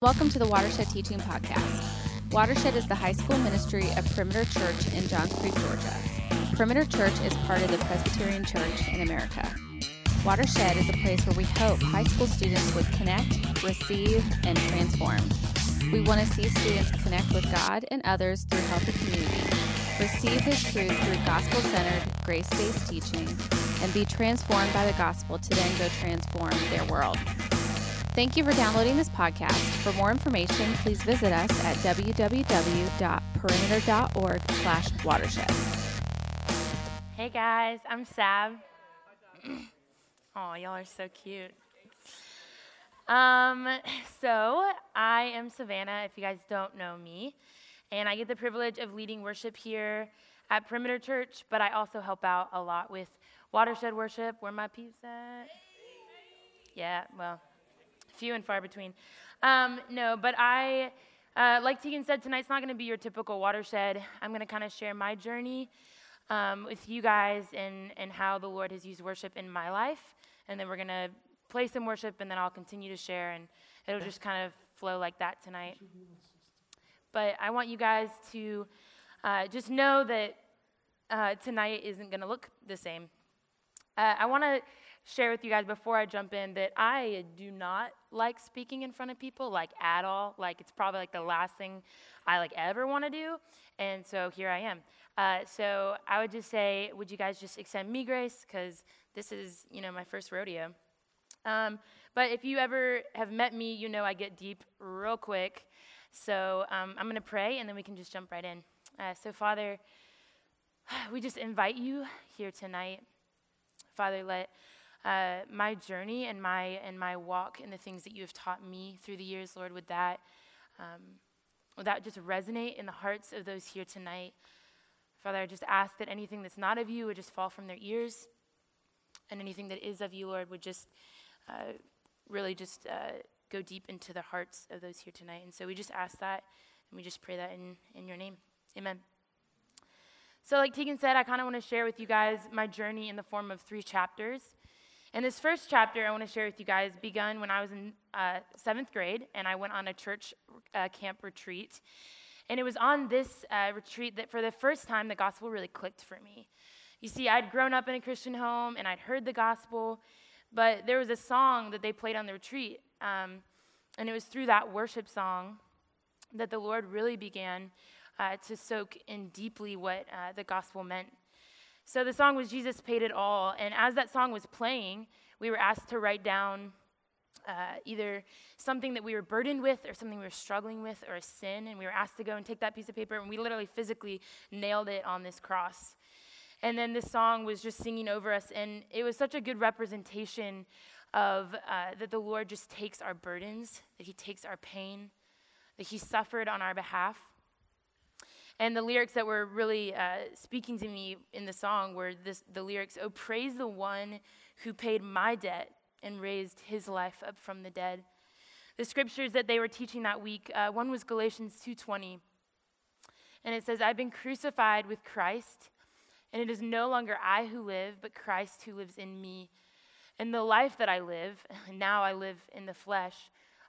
Welcome to the Watershed Teaching Podcast. Watershed is the high school ministry of Perimeter Church in Johns Creek, Georgia. Perimeter Church is part of the Presbyterian Church in America. Watershed is a place where we hope high school students would connect, receive, and transform. We want to see students connect with God and others through healthy community, receive His truth through gospel centered, grace based teaching, and be transformed by the gospel to then go transform their world. Thank you for downloading this podcast. For more information, please visit us at www.perimeter.org slash watershed. Hey guys, I'm Sab. oh, y'all are so cute. Um, so I am Savannah, if you guys don't know me, and I get the privilege of leading worship here at Perimeter Church, but I also help out a lot with Watershed Worship. Where my at? Yeah, well, few and far between. Um, no, but I, uh, like Tegan said, tonight's not going to be your typical watershed. I'm going to kind of share my journey um, with you guys and, and how the Lord has used worship in my life. And then we're going to play some worship, and then I'll continue to share, and it'll just kind of flow like that tonight. But I want you guys to uh, just know that uh, tonight isn't going to look the same. Uh, I want to share with you guys before I jump in that I do not like speaking in front of people, like at all. Like it's probably like the last thing I like ever want to do. And so here I am. Uh, so I would just say, would you guys just extend me grace? Because this is, you know, my first rodeo. Um, but if you ever have met me, you know I get deep real quick. So um, I'm going to pray and then we can just jump right in. Uh, so, Father, we just invite you here tonight. Father, let uh, my journey and my and my walk and the things that you have taught me through the years, Lord, would that um, would that just resonate in the hearts of those here tonight? Father, I just ask that anything that's not of you would just fall from their ears, and anything that is of you, Lord, would just uh, really just uh, go deep into the hearts of those here tonight. And so we just ask that, and we just pray that in in your name, Amen. So, like Tegan said, I kind of want to share with you guys my journey in the form of three chapters. And this first chapter I want to share with you guys begun when I was in uh, seventh grade and I went on a church uh, camp retreat. And it was on this uh, retreat that for the first time the gospel really clicked for me. You see, I'd grown up in a Christian home and I'd heard the gospel, but there was a song that they played on the retreat. Um, and it was through that worship song that the Lord really began uh, to soak in deeply what uh, the gospel meant so the song was Jesus Paid It All. And as that song was playing, we were asked to write down uh, either something that we were burdened with or something we were struggling with or a sin. And we were asked to go and take that piece of paper, and we literally physically nailed it on this cross. And then this song was just singing over us, and it was such a good representation of uh, that the Lord just takes our burdens, that He takes our pain, that He suffered on our behalf. And the lyrics that were really uh, speaking to me in the song were this, the lyrics, Oh, praise the one who paid my debt and raised his life up from the dead. The scriptures that they were teaching that week, uh, one was Galatians 2.20. And it says, I've been crucified with Christ, and it is no longer I who live, but Christ who lives in me. And the life that I live, now I live in the flesh,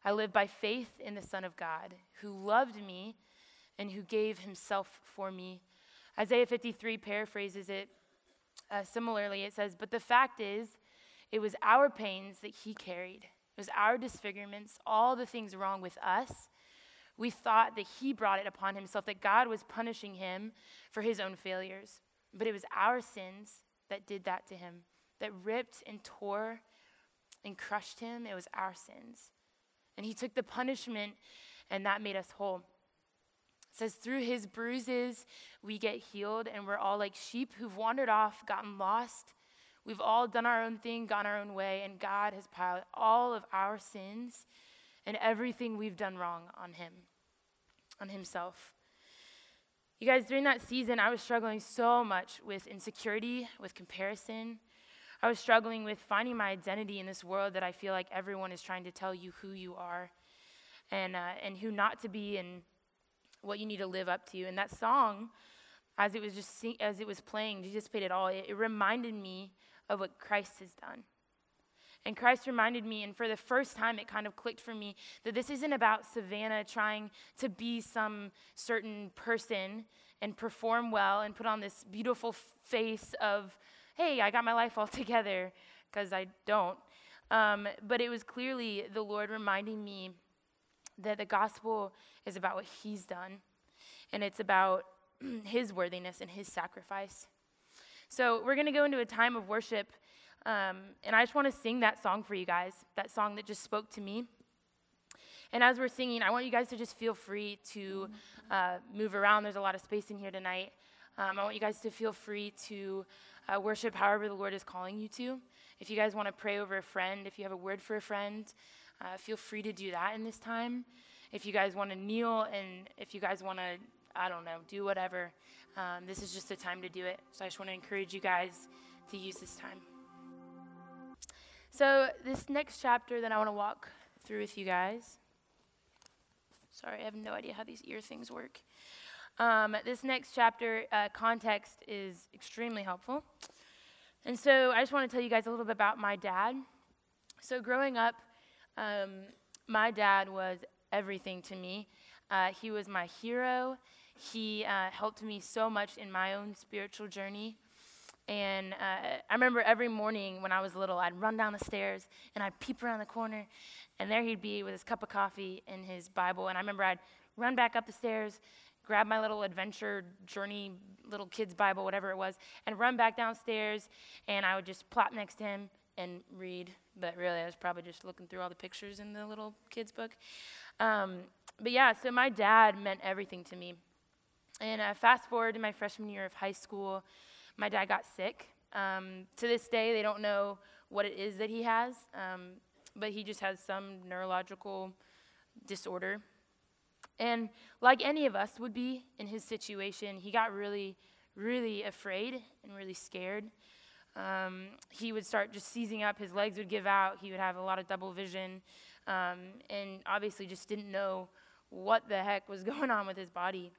I live by faith in the Son of God, who loved me and who gave himself for me. Isaiah 53 paraphrases it uh, similarly. It says, But the fact is, it was our pains that he carried, it was our disfigurements, all the things wrong with us. We thought that he brought it upon himself, that God was punishing him for his own failures. But it was our sins that did that to him, that ripped and tore and crushed him. It was our sins. And he took the punishment, and that made us whole says, Through his bruises we get healed, and we're all like sheep who've wandered off, gotten lost. We've all done our own thing, gone our own way, and God has piled all of our sins and everything we've done wrong on him, on himself. You guys, during that season, I was struggling so much with insecurity, with comparison. I was struggling with finding my identity in this world that I feel like everyone is trying to tell you who you are and, uh, and who not to be and what you need to live up to. And that song, as it was just sing, as it was playing, Jesus paid it all. It, it reminded me of what Christ has done. And Christ reminded me, and for the first time, it kind of clicked for me that this isn't about Savannah trying to be some certain person and perform well and put on this beautiful face of, hey, I got my life all together, because I don't. Um, but it was clearly the Lord reminding me that the gospel is about what He's done, and it's about His worthiness and His sacrifice. So we're going to go into a time of worship, um, and I just want to sing that song for you guys, that song that just spoke to me. And as we're singing, I want you guys to just feel free to uh, move around. There's a lot of space in here tonight. Um, I want you guys to feel free to uh, worship however the Lord is calling you to. If you guys want to pray over a friend, if you have a word for a friend, uh, feel free to do that in this time. If you guys want to kneel and if you guys want to, I don't know, do whatever, um, this is just the time to do it. So I just want to encourage you guys to use this time. So, this next chapter that I want to walk through with you guys Sorry, I have no idea how these ear things work. Um, this next chapter, uh, context, is extremely helpful. And so I just want to tell you guys a little bit about my dad. So, growing up, um, my dad was everything to me. Uh, he was my hero. He uh, helped me so much in my own spiritual journey. And uh, I remember every morning when I was little, I'd run down the stairs and I'd peep around the corner, and there he'd be with his cup of coffee and his Bible. And I remember I'd run back up the stairs, grab my little adventure journey, little kid's Bible, whatever it was, and run back downstairs, and I would just plop next to him and read. But really, I was probably just looking through all the pictures in the little kid's book. Um, but yeah, so my dad meant everything to me. And uh, fast forward to my freshman year of high school my dad got sick. Um, to this day, they don't know what it is that he has, um, but he just has some neurological disorder. And like any of us would be in his situation, he got really, really afraid and really scared. Um, he would start just seizing up, his legs would give out, he would have a lot of double vision, um, and obviously just didn't know what the heck was going on with his body.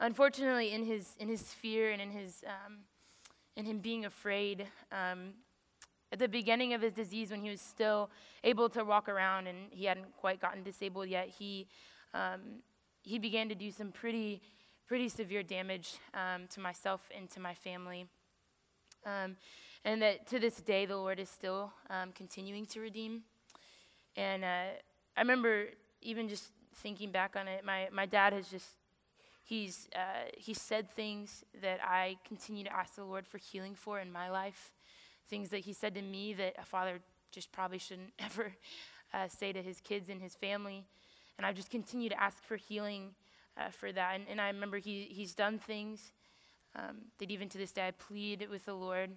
Unfortunately, in his, in his fear and in, his, um, in him being afraid, um, at the beginning of his disease, when he was still able to walk around and he hadn't quite gotten disabled yet, he, um, he began to do some pretty, pretty severe damage um, to myself and to my family. Um, and that to this day, the Lord is still um, continuing to redeem. And uh, I remember even just thinking back on it, my, my dad has just He's, uh, he said things that I continue to ask the Lord for healing for in my life, things that he said to me that a father just probably shouldn't ever uh, say to his kids and his family. And I've just continue to ask for healing uh, for that. And, and, I remember he, he's done things um, that even to this day I plead with the Lord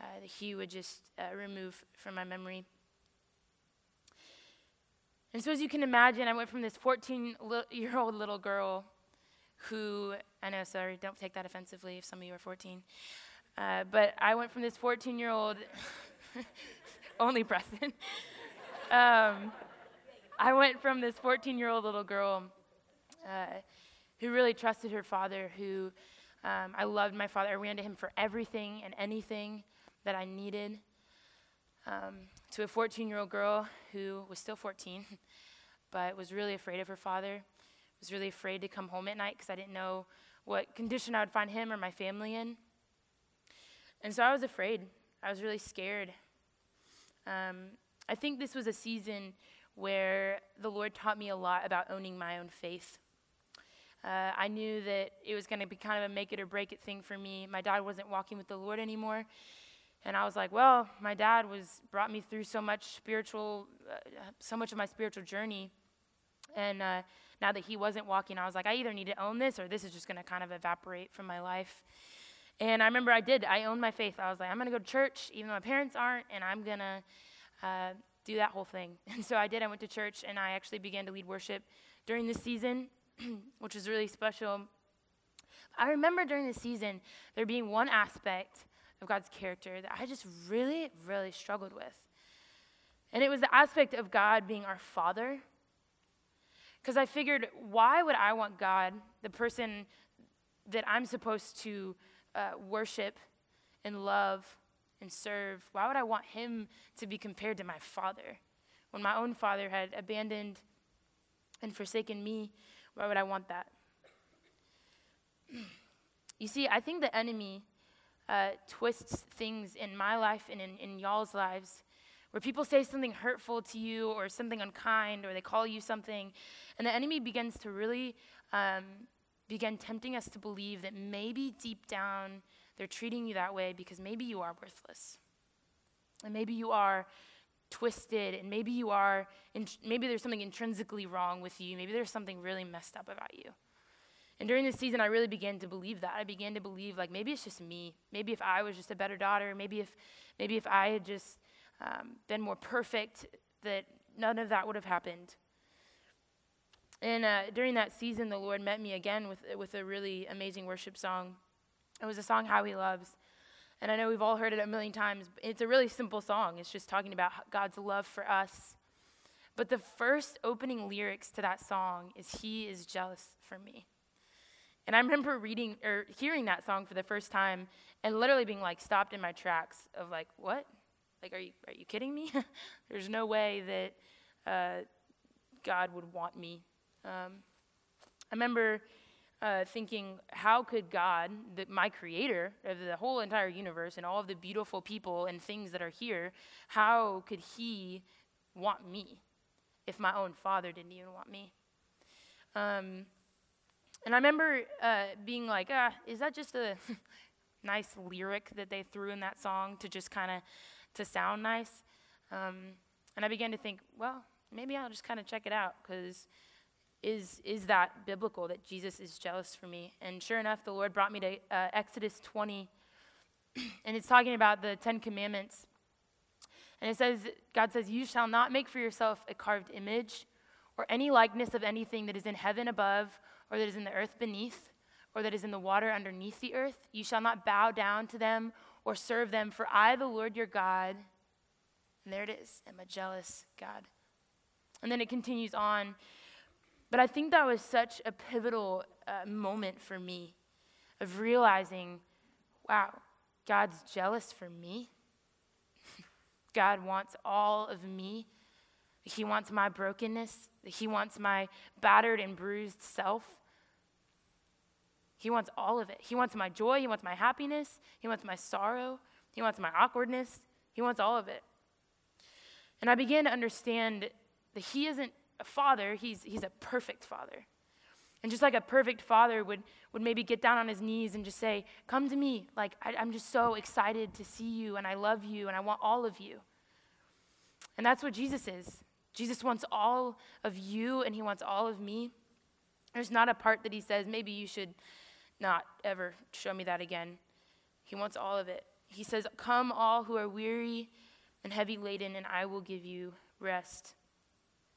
uh, that he would just uh, remove from my memory. And so, as you can imagine, I went from this 14 year old little girl who, I know, sorry, don't take that offensively if some of you are 14. Uh, but I went from this 14 year old, only Preston. um, I went from this 14 year old little girl uh, who really trusted her father, who um, I loved my father. I ran to him for everything and anything that I needed, um, to a 14 year old girl who was still 14, but was really afraid of her father was really afraid to come home at night because I didn't know what condition I would find him or my family in. And so I was afraid. I was really scared. Um, I think this was a season where the Lord taught me a lot about owning my own faith. Uh, I knew that it was going to be kind of a make it or break it thing for me. My dad wasn't walking with the Lord anymore. And I was like, well, my dad was brought me through so much spiritual, uh, so much of my spiritual journey. And uh, now that he wasn't walking, I was like, I either need to own this or this is just going to kind of evaporate from my life. And I remember I did. I owned my faith. I was like, I'm going to go to church, even though my parents aren't, and I'm going to uh, do that whole thing. And so I did. I went to church, and I actually began to lead worship during this season, which was really special. I remember during the season there being one aspect of God's character that I just really, really struggled with. And it was the aspect of God being our Father because I figured, why would I want God, the person that I'm supposed to uh, worship and love and serve? Why would I want him to be compared to my father? When my own father had abandoned and forsaken me, why would I want that? You see, I think the enemy uh, twists things in my life and in, in y'all's lives where people say something hurtful to you or something unkind or they call you something, and the enemy begins to really um, begin tempting us to believe that maybe deep down they're treating you that way because maybe you are worthless. And maybe you are twisted, and maybe you are, maybe there's something intrinsically wrong with you. Maybe there's something really messed up about you. And during this season, I really began to believe that. I began to believe, like, maybe it's just me. Maybe if I was just a better daughter, maybe if, maybe if I had just um, been more perfect, that none of that would have happened. And uh, during that season, the Lord met me again with, with a really amazing worship song. It was a song, How He Loves. And I know we've all heard it a million times. It's a really simple song. It's just talking about God's love for us. But the first opening lyrics to that song is He is jealous for me. And I remember reading or hearing that song for the first time and literally being like stopped in my tracks of like, what? Like, are you, are you kidding me? There's no way that uh, God would want me. Um, I remember uh, thinking, how could God, the, my creator of the whole entire universe and all of the beautiful people and things that are here, how could he want me if my own father didn't even want me? Um, and I remember uh, being like, ah, is that just a nice lyric that they threw in that song to just kind of to sound nice? Um, and I began to think, well, maybe I'll just kind of check it out because is, is that biblical that Jesus is jealous for me? And sure enough, the Lord brought me to uh, Exodus 20, and it's talking about the Ten Commandments. And it says, God says, You shall not make for yourself a carved image or any likeness of anything that is in heaven above, or that is in the earth beneath, or that is in the water underneath the earth. You shall not bow down to them or serve them, for I, the Lord your God, and there it is, am a jealous God. And then it continues on. But I think that was such a pivotal uh, moment for me of realizing, wow, God's jealous for me. God wants all of me. He wants my brokenness. He wants my battered and bruised self. He wants all of it. He wants my joy. He wants my happiness. He wants my sorrow. He wants my awkwardness. He wants all of it. And I began to understand that He isn't a father, he's, he's a perfect father. And just like a perfect father would, would maybe get down on his knees and just say, Come to me. Like, I, I'm just so excited to see you, and I love you, and I want all of you. And that's what Jesus is. Jesus wants all of you, and he wants all of me. There's not a part that he says, maybe you should not ever show me that again. He wants all of it. He says, Come, all who are weary and heavy laden, and I will give you rest.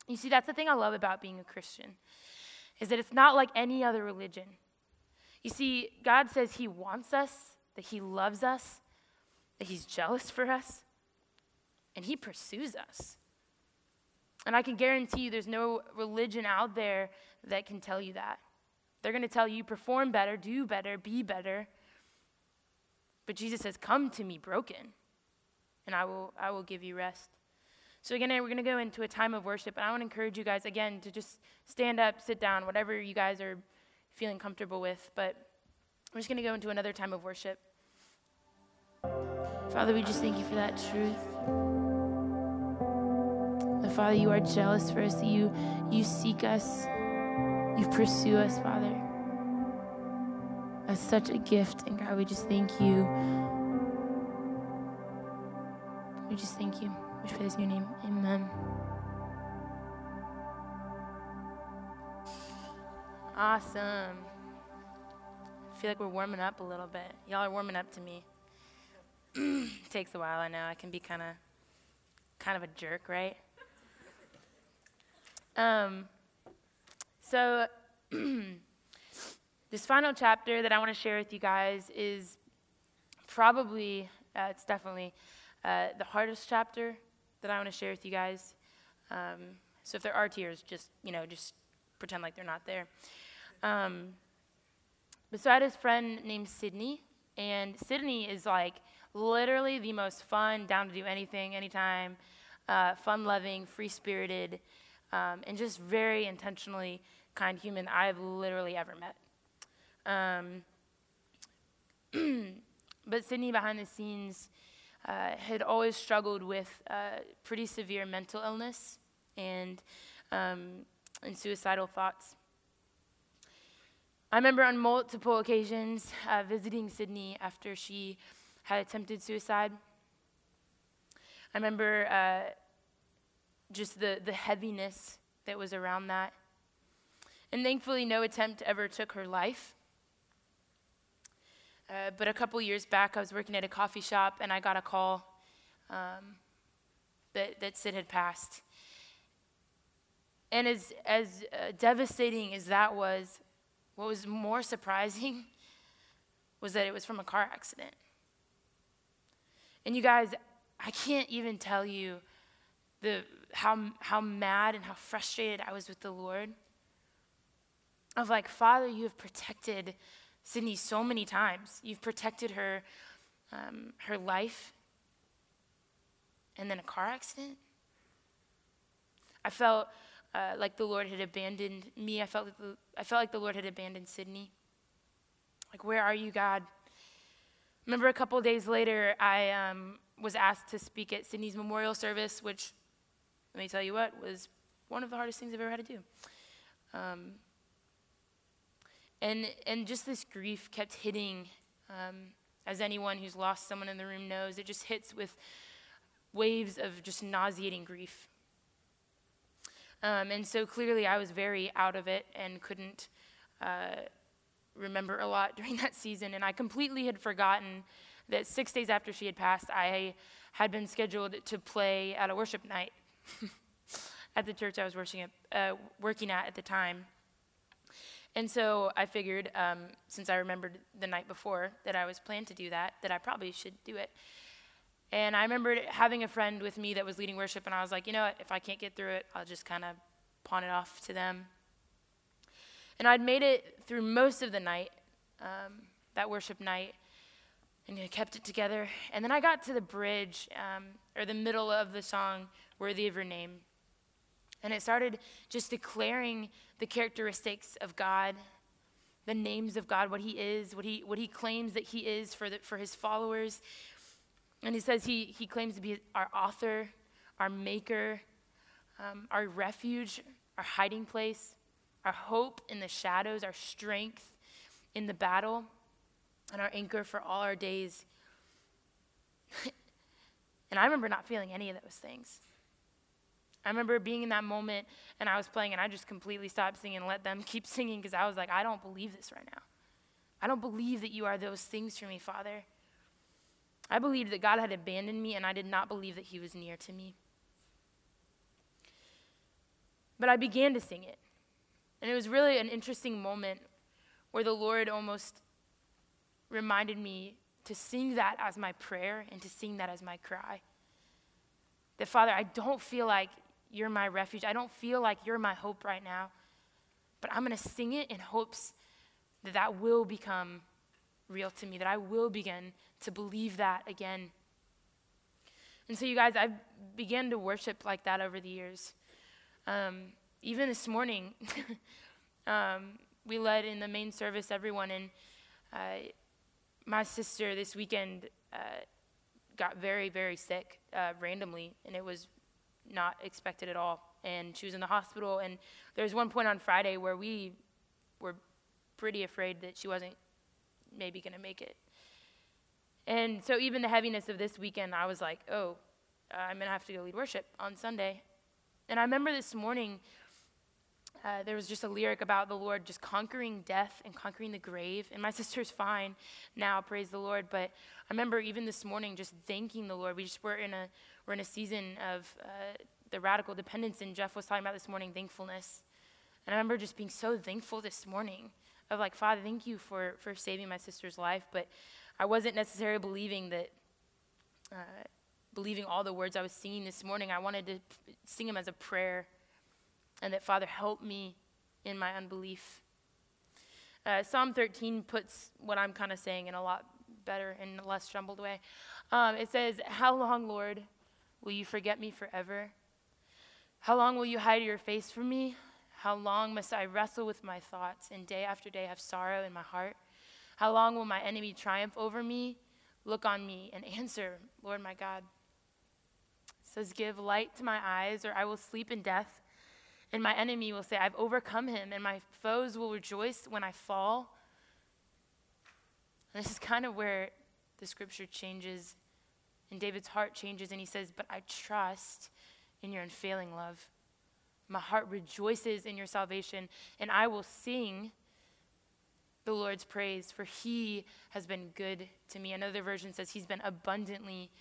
You see, that's the thing I love about being a Christian, is that it's not like any other religion. You see, God says He wants us, that He loves us, that He's jealous for us, and He pursues us. And I can guarantee you there's no religion out there that can tell you that. They're going to tell you perform better, do better, be better. But Jesus says, Come to me broken, and I will, I will give you rest. So, again, we're going to go into a time of worship, and I want to encourage you guys, again, to just stand up, sit down, whatever you guys are feeling comfortable with. But we're just going to go into another time of worship. Father, we just thank you for that truth. And Father, you are jealous for us. You, you seek us. You pursue us, Father. As such a gift. And God, we just thank you. We just thank you. We praise your name. Amen. Awesome. I feel like we're warming up a little bit. Y'all are warming up to me. Takes a while, I know. I can be kind of kind of a jerk, right? Um, so this final chapter that I want to share with you guys is probably, uh, it's definitely uh, the hardest chapter that I want to share with you guys. Um, so if there are tears, just you know, just pretend like they're not there. Um, but so I had this friend named Sydney, and Sydney is like literally the most fun, down to do anything, anytime, uh, fun loving, free spirited, um, and just very intentionally kind human I've literally ever met. Um, but Sydney, behind the scenes, uh, had always struggled with uh, pretty severe mental illness and, um, and suicidal thoughts. I remember on multiple occasions uh, visiting Sydney after she had attempted suicide. I remember uh, just the, the heaviness that was around that. And thankfully, no attempt ever took her life. Uh, but a couple years back, I was working at a coffee shop and I got a call um, that, that Sid had passed. And as, as uh, devastating as that was, what was more surprising was that it was from a car accident. And you guys, I can't even tell you the, how, how mad and how frustrated I was with the Lord. Of like, Father, you have protected Sydney so many times. You've protected her, um, her life, and then a car accident. I felt uh, like the Lord had abandoned me. I felt, like the, I felt like the Lord had abandoned Sydney. Like, where are you, God? Remember a couple days later, I um, was asked to speak at Sydney's memorial service, which, let me tell you what, was one of the hardest things I've ever had to do. Um, and, and just this grief kept hitting, um, as anyone who's lost someone in the room knows, it just hits with waves of just nauseating grief. Um, and so clearly I was very out of it and couldn't uh, remember a lot during that season. And I completely had forgotten that six days after she had passed, I had been scheduled to play at a worship night at the church I was working at, uh, working at at the time. And so I figured, um, since I remembered the night before that I was planned to do that, that I probably should do it. And I remembered having a friend with me that was leading worship, and I was like, you know what, if I can't get through it, I'll just kind of pawn it off to them. And I'd made it through most of the night, um, that worship night, and I kept it together. And then I got to the bridge, um, or the middle of the song, Worthy of Your Name. And it started just declaring the characteristics of God, the names of God, what He is, what He, what he claims that He is for, the, for His followers, and he says he, he claims to be our author, our maker, um, our refuge, our hiding place, our hope in the shadows, our strength in the battle, and our anchor for all our days. and I remember not feeling any of those things. I remember being in that moment and I was playing and I just completely stopped singing and let them keep singing because I was like, I don't believe this right now. I don't believe that you are those things for me, Father. I believed that God had abandoned me, and I did not believe that He was near to me. But I began to sing it. And it was really an interesting moment where the Lord almost reminded me to sing that as my prayer and to sing that as my cry. That, Father, I don't feel like you're my refuge. I don't feel like you're my hope right now. But I'm going to sing it in hopes that that will become real to me, that I will begin to believe that again. And so, you guys, I've began to worship like that over the years. Um, even this morning, um, we led in the main service everyone, and uh, my sister this weekend uh, got very, very sick uh, randomly, and it was not expected at all. And she was in the hospital, and there was one point on Friday where we were pretty afraid that she wasn't maybe going to make it. And so, even the heaviness of this weekend, I was like, oh, I'm going to have to go lead worship on Sunday. And I remember this morning, uh, there was just a lyric about the Lord just conquering death and conquering the grave. And my sister's fine now, praise the Lord. But I remember even this morning just thanking the Lord. We just were in a, we're in a season of uh, the radical dependence, and Jeff was talking about this morning thankfulness. And I remember just being so thankful this morning of like, Father, thank you for, for saving my sister's life. But I wasn't necessarily believing that, uh, believing all the words I was singing this morning. I wanted to sing them as a prayer, and that Father, help me in my unbelief. Uh, Psalm 13 puts what I'm kind of saying in a lot better and less jumbled way. Um, it says, How long, Lord, will you forget me forever? How long will you hide your face from me? How long must I wrestle with my thoughts and day after day have sorrow in my heart? How long will my enemy triumph over me? Look on me and answer, Lord my God. It says, Give light to my eyes, or I will sleep in death. And my enemy will say, I've overcome him, and my foes will rejoice when I fall. And this is kind of where the scripture changes, and David's heart changes, and he says, But I trust in your unfailing love. My heart rejoices in your salvation, and I will sing the Lord's praise, for he has been good to me. Another version says, He's been abundantly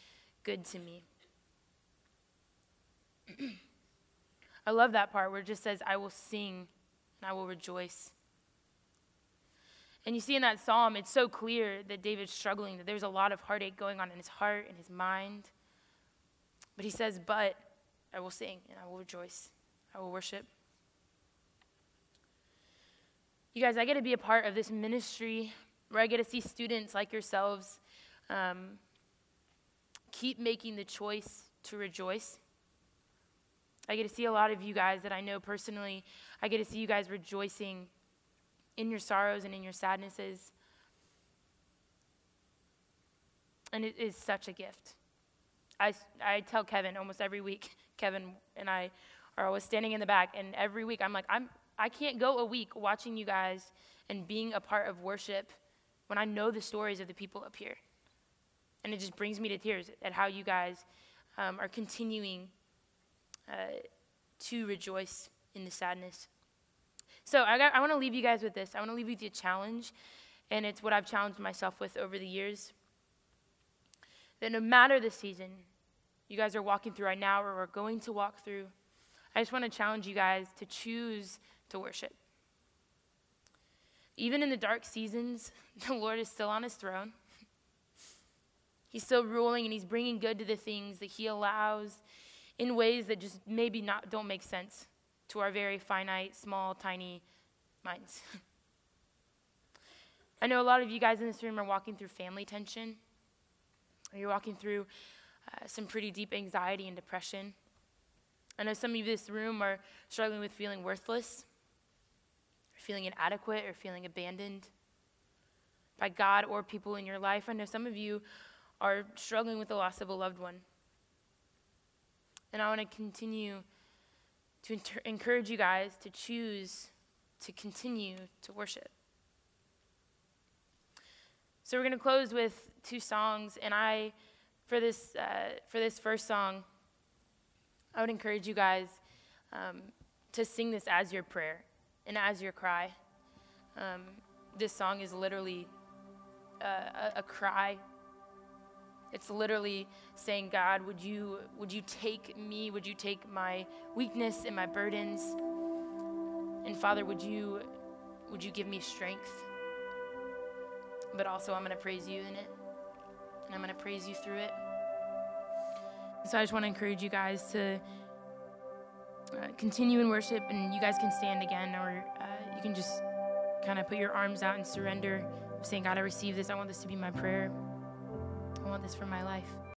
good to me. I love that part where it just says, I will sing and I will rejoice. And you see in that psalm, it's so clear that David's struggling, that there's a lot of heartache going on in his heart and his mind. But he says, But I will sing and I will rejoice, I will worship. You guys, I get to be a part of this ministry where I get to see students like yourselves um, keep making the choice to rejoice. I get to see a lot of you guys that I know personally. I get to see you guys rejoicing in your sorrows and in your sadnesses. And it is such a gift. I, I tell Kevin almost every week, Kevin and I are always standing in the back, and every week I'm like, I'm, I can't go a week watching you guys and being a part of worship when I know the stories of the people up here. And it just brings me to tears at how you guys um, are continuing uh, to rejoice in the sadness. So I, I want to leave you guys with this. I want to leave you with a challenge, and it's what I've challenged myself with over the years. That no matter the season you guys are walking through right now or are going to walk through, I just want to challenge you guys to choose to worship. Even in the dark seasons, the Lord is still on his throne. He's still ruling and he's bringing good to the things that he allows in ways that just maybe not don't make sense to our very finite, small, tiny minds. I know a lot of you guys in this room are walking through family tension, or you're walking through uh, some pretty deep anxiety and depression. I know some of you in this room are struggling with feeling worthless, or feeling inadequate, or feeling abandoned by God or people in your life. I know some of you are struggling with the loss of a loved one. And I want to continue to inter- encourage you guys to choose to continue to worship. So we're going to close with two songs, and I, for this uh, for this first song, I would encourage you guys um, to sing this as your prayer and as your cry. Um, this song is literally a, a cry it's literally saying, God, would you, would you take me? Would you take my weakness and my burdens? And Father, would you, would you give me strength? But also, I'm going to praise you in it. And I'm going to praise you through it. So I just want to encourage you guys to uh, continue in worship, and you guys can stand again, or uh, you can just kind of put your arms out and surrender, saying, God, I receive this. I want this to be my prayer want this for my life.